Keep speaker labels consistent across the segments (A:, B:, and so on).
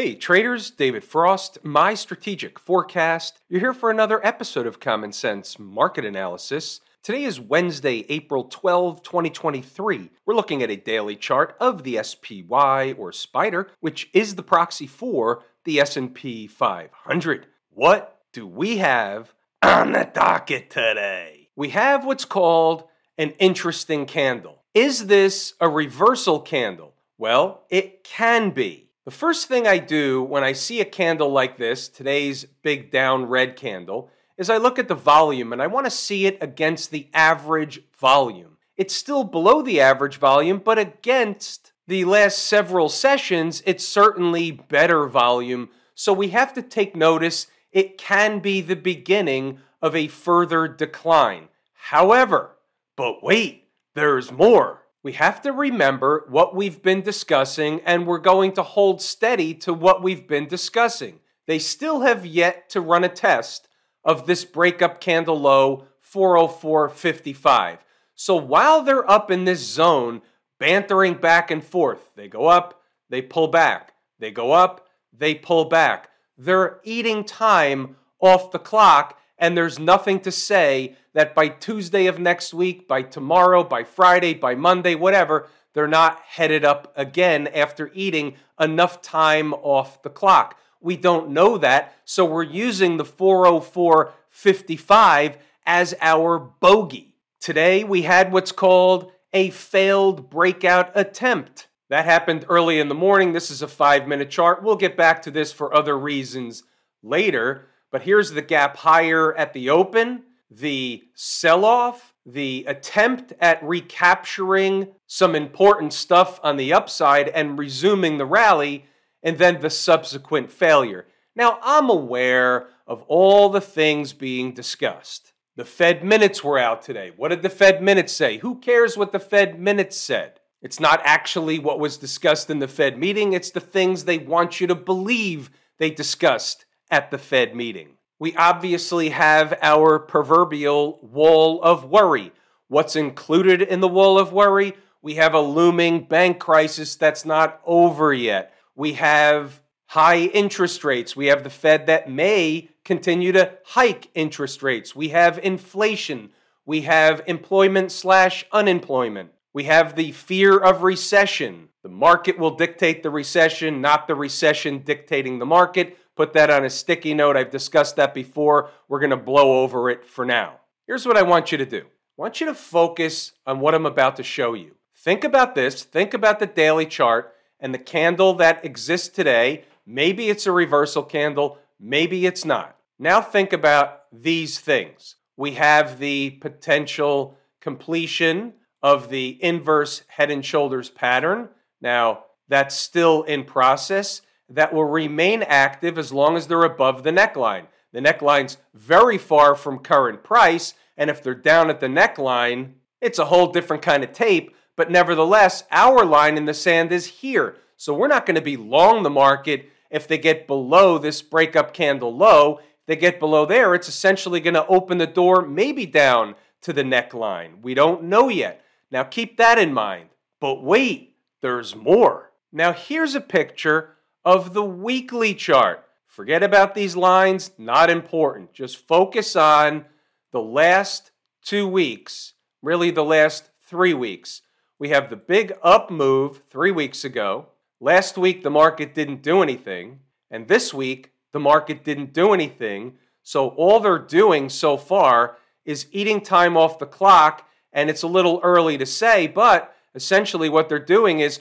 A: Hey traders, David Frost, my strategic forecast. You're here for another episode of Common Sense Market Analysis. Today is Wednesday, April 12, 2023. We're looking at a daily chart of the SPY or Spider, which is the proxy for the S&P 500. What do we have on the docket today? We have what's called an interesting candle. Is this a reversal candle? Well, it can be. The first thing I do when I see a candle like this, today's big down red candle, is I look at the volume and I want to see it against the average volume. It's still below the average volume, but against the last several sessions, it's certainly better volume. So we have to take notice it can be the beginning of a further decline. However, but wait, there's more we have to remember what we've been discussing and we're going to hold steady to what we've been discussing. They still have yet to run a test of this breakup candle low 404.55. So while they're up in this zone, bantering back and forth, they go up, they pull back, they go up, they pull back. They're eating time off the clock, and there's nothing to say that by Tuesday of next week, by tomorrow, by Friday, by Monday, whatever, they're not headed up again after eating enough time off the clock. We don't know that, so we're using the 404.55 as our bogey. Today we had what's called a failed breakout attempt. That happened early in the morning. This is a five minute chart. We'll get back to this for other reasons later. But here's the gap higher at the open the sell off, the attempt at recapturing some important stuff on the upside and resuming the rally, and then the subsequent failure. Now, I'm aware of all the things being discussed. The Fed minutes were out today. What did the Fed minutes say? Who cares what the Fed minutes said? It's not actually what was discussed in the Fed meeting, it's the things they want you to believe they discussed at the Fed meeting we obviously have our proverbial wall of worry. What's included in the wall of worry? We have a looming bank crisis that's not over yet. We have high interest rates. We have the Fed that may continue to hike interest rates. We have inflation. We have employment slash unemployment. We have the fear of recession. The market will dictate the recession, not the recession dictating the market. Put that on a sticky note. I've discussed that before. We're going to blow over it for now. Here's what I want you to do I want you to focus on what I'm about to show you. Think about this, think about the daily chart and the candle that exists today. Maybe it's a reversal candle, maybe it's not. Now think about these things. We have the potential completion of the inverse head and shoulders pattern. Now, that's still in process that will remain active as long as they're above the neckline. The neckline's very far from current price, and if they're down at the neckline, it's a whole different kind of tape. But nevertheless, our line in the sand is here. So we're not going to be long the market if they get below this breakup candle low. If they get below there, it's essentially going to open the door maybe down to the neckline. We don't know yet. Now keep that in mind. But wait, there's more. Now here's a picture of the weekly chart. Forget about these lines, not important. Just focus on the last two weeks, really the last three weeks. We have the big up move three weeks ago. Last week, the market didn't do anything. And this week, the market didn't do anything. So all they're doing so far is eating time off the clock. And it's a little early to say, but essentially what they're doing is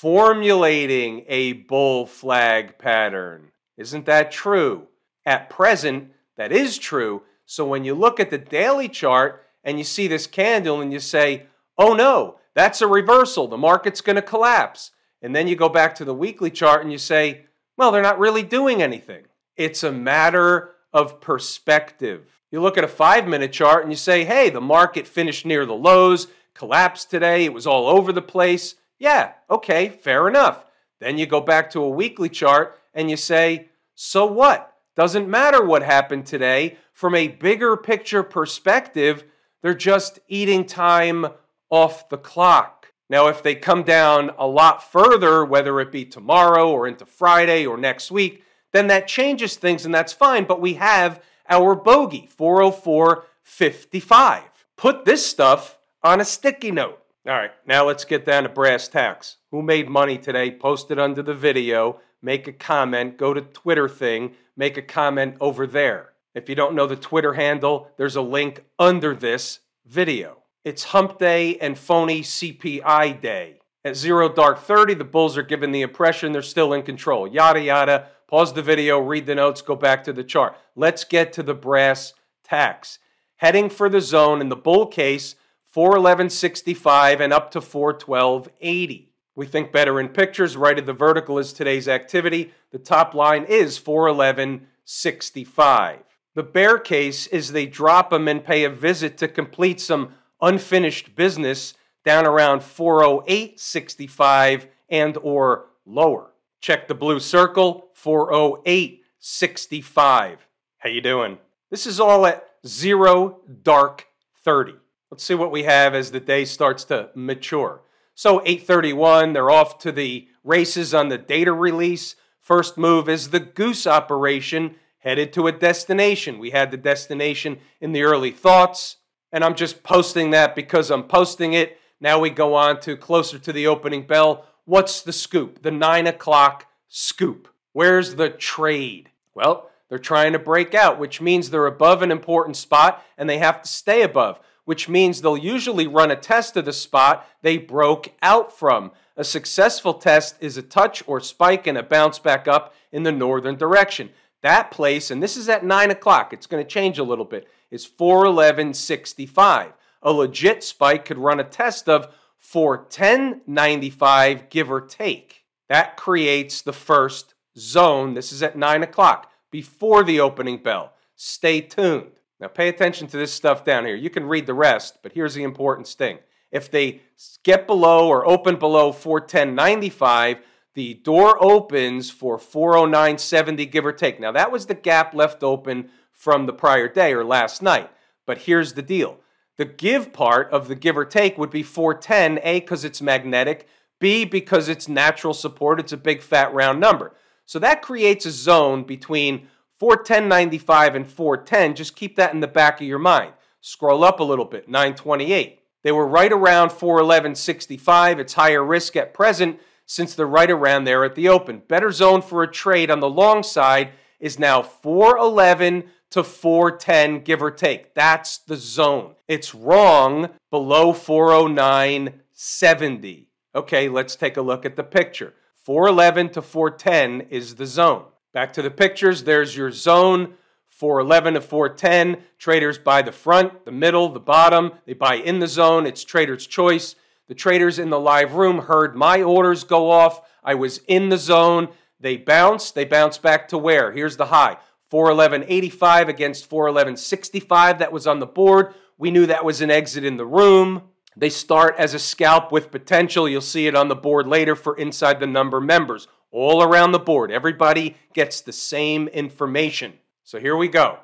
A: formulating a bull flag pattern. Isn't that true? At present, that is true. So when you look at the daily chart and you see this candle and you say, oh no, that's a reversal, the market's going to collapse. And then you go back to the weekly chart and you say, well, they're not really doing anything. It's a matter of perspective. You look at a five minute chart and you say, hey, the market finished near the lows, collapsed today, it was all over the place. Yeah, okay, fair enough. Then you go back to a weekly chart and you say, so what? Doesn't matter what happened today. From a bigger picture perspective, they're just eating time off the clock. Now, if they come down a lot further, whether it be tomorrow or into Friday or next week, then that changes things and that's fine. But we have our bogey, 404.55. Put this stuff on a sticky note. All right, now let's get down to brass tacks. Who made money today? Post it under the video, make a comment, go to Twitter thing, make a comment over there. If you don't know the Twitter handle, there's a link under this video. It's Hump Day and phony CPI Day. At zero dark 30, the Bulls are given the impression they're still in control. Yada, yada. Pause the video, read the notes, go back to the chart. Let's get to the brass tacks. Heading for the zone in the bull case, 411.65 and up to 412.80. We think better in pictures. Right of the vertical is today's activity. The top line is 411.65. The bear case is they drop them and pay a visit to complete some unfinished business down around 408.65 and or lower. Check the blue circle 408.65. How you doing? This is all at 0 dark 30. Let's see what we have as the day starts to mature. So 831, they're off to the races on the data release. First move is the goose operation headed to a destination. We had the destination in the early thoughts, and I'm just posting that because I'm posting it. Now we go on to closer to the opening bell. What's the scoop? The nine o'clock scoop. Where's the trade? Well, they're trying to break out, which means they're above an important spot and they have to stay above which means they'll usually run a test of the spot they broke out from. A successful test is a touch or spike and a bounce back up in the northern direction. That place, and this is at 9 o'clock, it's going to change a little bit, is 411.65. A legit spike could run a test of 410.95, give or take. That creates the first zone. This is at 9 o'clock, before the opening bell. Stay tuned. Now, pay attention to this stuff down here. You can read the rest, but here's the important thing. If they get below or open below 410.95, the door opens for 409.70, give or take. Now, that was the gap left open from the prior day or last night. But here's the deal the give part of the give or take would be 410, A, because it's magnetic, B, because it's natural support. It's a big fat round number. So that creates a zone between 410.95 and 410, just keep that in the back of your mind. Scroll up a little bit, 928. They were right around 411.65. It's higher risk at present since they're right around there at the open. Better zone for a trade on the long side is now 411 to 410, give or take. That's the zone. It's wrong below 409.70. Okay, let's take a look at the picture. 411 to 410 is the zone. Back to the pictures. There's your zone. 411 to 410. Traders buy the front, the middle, the bottom. They buy in the zone. It's trader's choice. The traders in the live room heard my orders go off. I was in the zone. They bounce. They bounce back to where? Here's the high 411.85 against 411.65 that was on the board. We knew that was an exit in the room. They start as a scalp with potential. You'll see it on the board later for inside the number members all around the board. Everybody gets the same information. So here we go.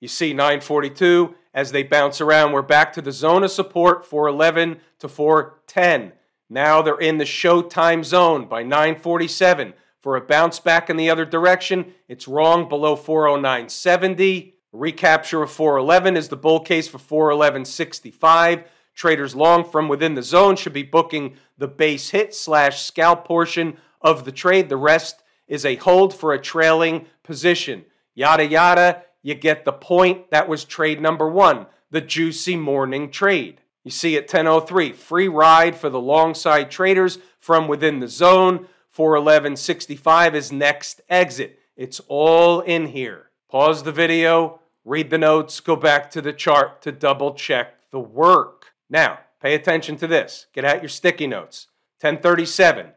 A: You see 942 as they bounce around. We're back to the zone of support 411 to 410. Now they're in the showtime zone by 947. For a bounce back in the other direction, it's wrong below 409.70. Recapture of 411 is the bull case for 411.65. Traders long from within the zone should be booking the base hit slash scalp portion of the trade. The rest is a hold for a trailing position. Yada, yada. You get the point. That was trade number one, the juicy morning trade. You see at 10.03, free ride for the long side traders from within the zone. 411.65 is next exit. It's all in here. Pause the video, read the notes, go back to the chart to double check the work. Now, pay attention to this. Get out your sticky notes. 1037,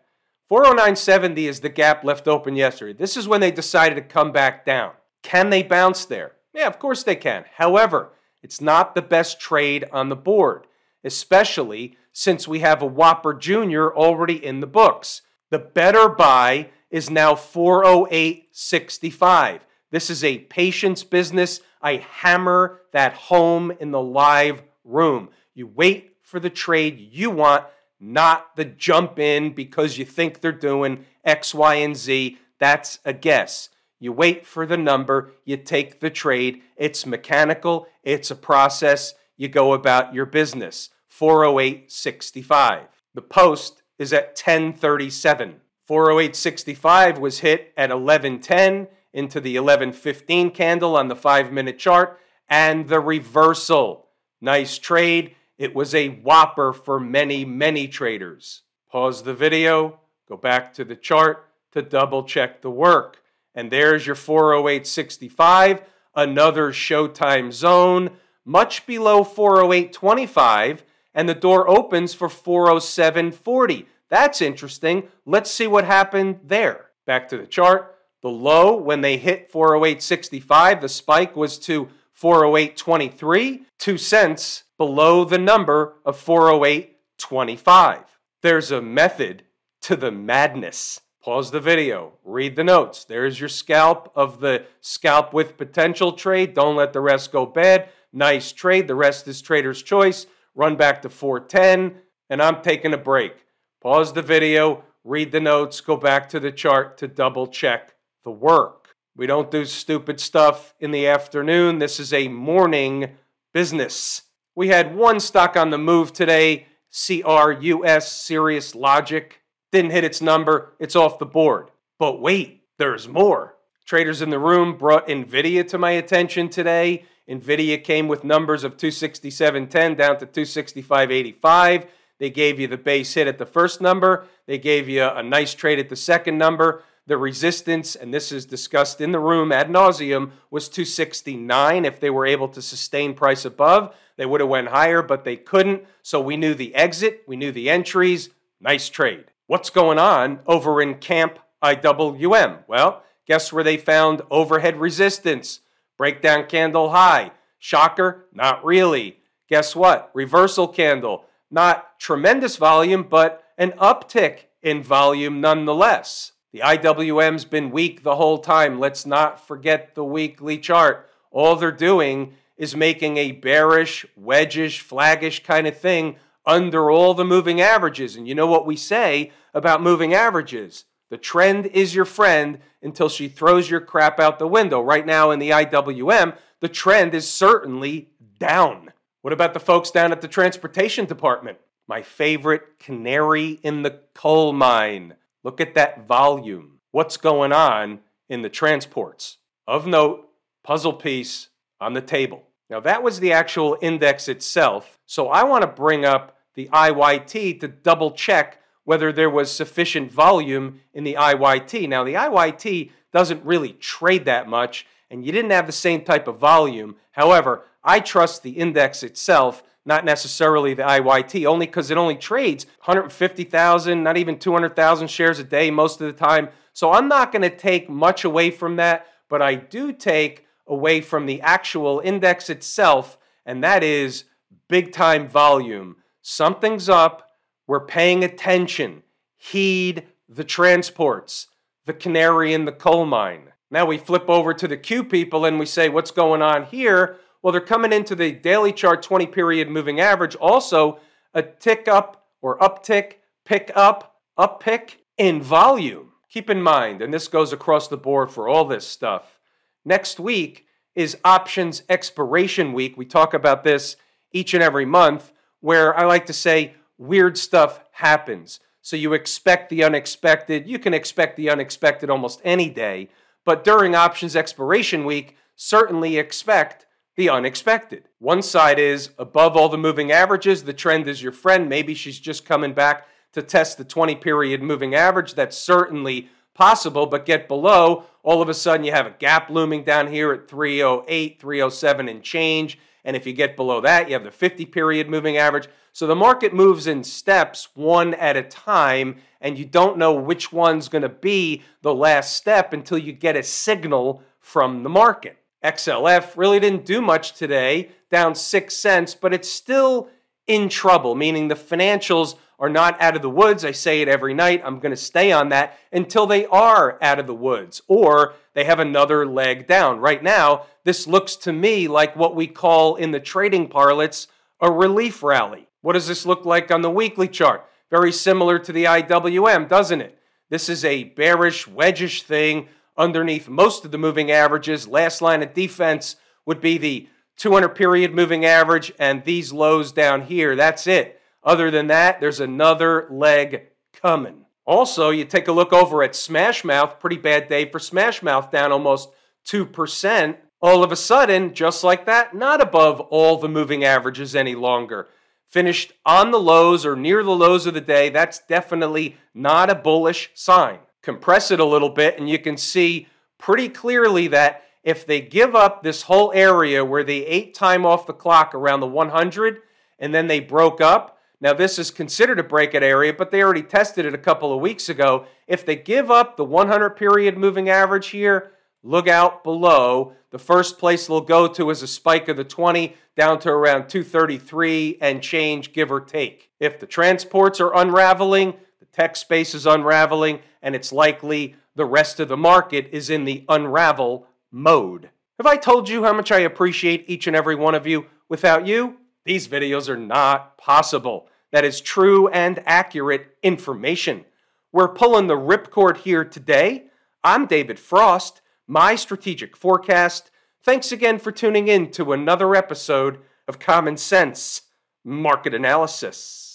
A: 409.70 is the gap left open yesterday. This is when they decided to come back down. Can they bounce there? Yeah, of course they can. However, it's not the best trade on the board, especially since we have a Whopper Jr. already in the books. The better buy is now 408.65. This is a patience business. I hammer that home in the live room. You wait for the trade you want, not the jump in because you think they're doing X, Y, and Z. That's a guess. You wait for the number, you take the trade. It's mechanical, it's a process. You go about your business. 408.65. The post is at 1037. 408.65 was hit at 1110 into the 1115 candle on the 5 minute chart and the reversal. Nice trade. It was a whopper for many, many traders. Pause the video, go back to the chart to double check the work. And there's your 408.65, another showtime zone, much below 408.25, and the door opens for 407.40. That's interesting. Let's see what happened there. Back to the chart. The low, when they hit 408.65, the spike was to 408.23, two cents below the number of 408.25. There's a method to the madness. Pause the video, read the notes. There's your scalp of the scalp with potential trade. Don't let the rest go bad. Nice trade. The rest is trader's choice. Run back to 410, and I'm taking a break. Pause the video, read the notes, go back to the chart to double check the work. We don't do stupid stuff in the afternoon. This is a morning business. We had one stock on the move today, CRUS, Cirrus Logic didn't hit its number, it's off the board. But wait, there's more. Traders in the room brought Nvidia to my attention today. Nvidia came with numbers of 267.10 down to 265.85. They gave you the base hit at the first number. They gave you a nice trade at the second number. The resistance, and this is discussed in the room ad nauseum, was 269. If they were able to sustain price above, they would have went higher, but they couldn't. So we knew the exit, we knew the entries. Nice trade. What's going on over in Camp IWM? Well, guess where they found overhead resistance? Breakdown candle high. Shocker? Not really. Guess what? Reversal candle. Not tremendous volume, but an uptick in volume nonetheless. The IWM's been weak the whole time. Let's not forget the weekly chart. All they're doing is making a bearish, wedgish, flaggish kind of thing under all the moving averages. And you know what we say about moving averages? The trend is your friend until she throws your crap out the window. Right now in the IWM, the trend is certainly down. What about the folks down at the transportation department? My favorite canary in the coal mine. Look at that volume. What's going on in the transports? Of note, puzzle piece on the table. Now, that was the actual index itself. So I want to bring up the IYT to double check whether there was sufficient volume in the IYT. Now, the IYT doesn't really trade that much, and you didn't have the same type of volume. However, I trust the index itself, not necessarily the IYT, only because it only trades 150,000, not even 200,000 shares a day most of the time. So I'm not going to take much away from that, but I do take away from the actual index itself, and that is big time volume. Something's up. We're paying attention. Heed the transports, the canary in the coal mine. Now we flip over to the Q people and we say, what's going on here? Well, they're coming into the daily chart 20 period moving average. Also, a tick up or uptick, pick up, up pick in volume. Keep in mind, and this goes across the board for all this stuff. Next week is options expiration week. We talk about this each and every month where I like to say weird stuff happens. So you expect the unexpected. You can expect the unexpected almost any day. But during options expiration week, certainly expect the unexpected. One side is above all the moving averages, the trend is your friend. Maybe she's just coming back to test the 20 period moving average. That's certainly possible, but get below, all of a sudden you have a gap looming down here at 308, 307 and change. And if you get below that, you have the 50 period moving average. So the market moves in steps, one at a time, and you don't know which one's going to be the last step until you get a signal from the market. XLF really didn't do much today, down six cents, but it's still in trouble, meaning the financials are not out of the woods. I say it every night. I'm going to stay on that until they are out of the woods or they have another leg down. Right now, this looks to me like what we call in the trading parlance a relief rally. What does this look like on the weekly chart? very similar to the IWM, doesn't it? This is a bearish, wedgish thing underneath most of the moving averages. Last line of defense would be the 200 period moving average and these lows down here. That's it. Other than that, there's another leg coming. Also, you take a look over at Smashmouth, pretty bad day for Smashmouth, down almost 2%. All of a sudden, just like that, not above all the moving averages any longer. Finished on the lows or near the lows of the day, that's definitely not a bullish sign. Compress it a little bit, and you can see pretty clearly that if they give up this whole area where they ate time off the clock around the 100 and then they broke up, now this is considered a breakout area, but they already tested it a couple of weeks ago. If they give up the 100 period moving average here, look out below. The first place they'll go to is a spike of the 20 down to around 233 and change, give or take. If the transports are unraveling, tech space is unraveling, and it's likely the rest of the market is in the unravel mode. Have I told you how much I appreciate each and every one of you? Without you, these videos are not possible. That is true and accurate information. We're pulling the ripcord here today. I'm David Frost, my strategic forecast. Thanks again for tuning in to another episode of Common Sense Market Analysis.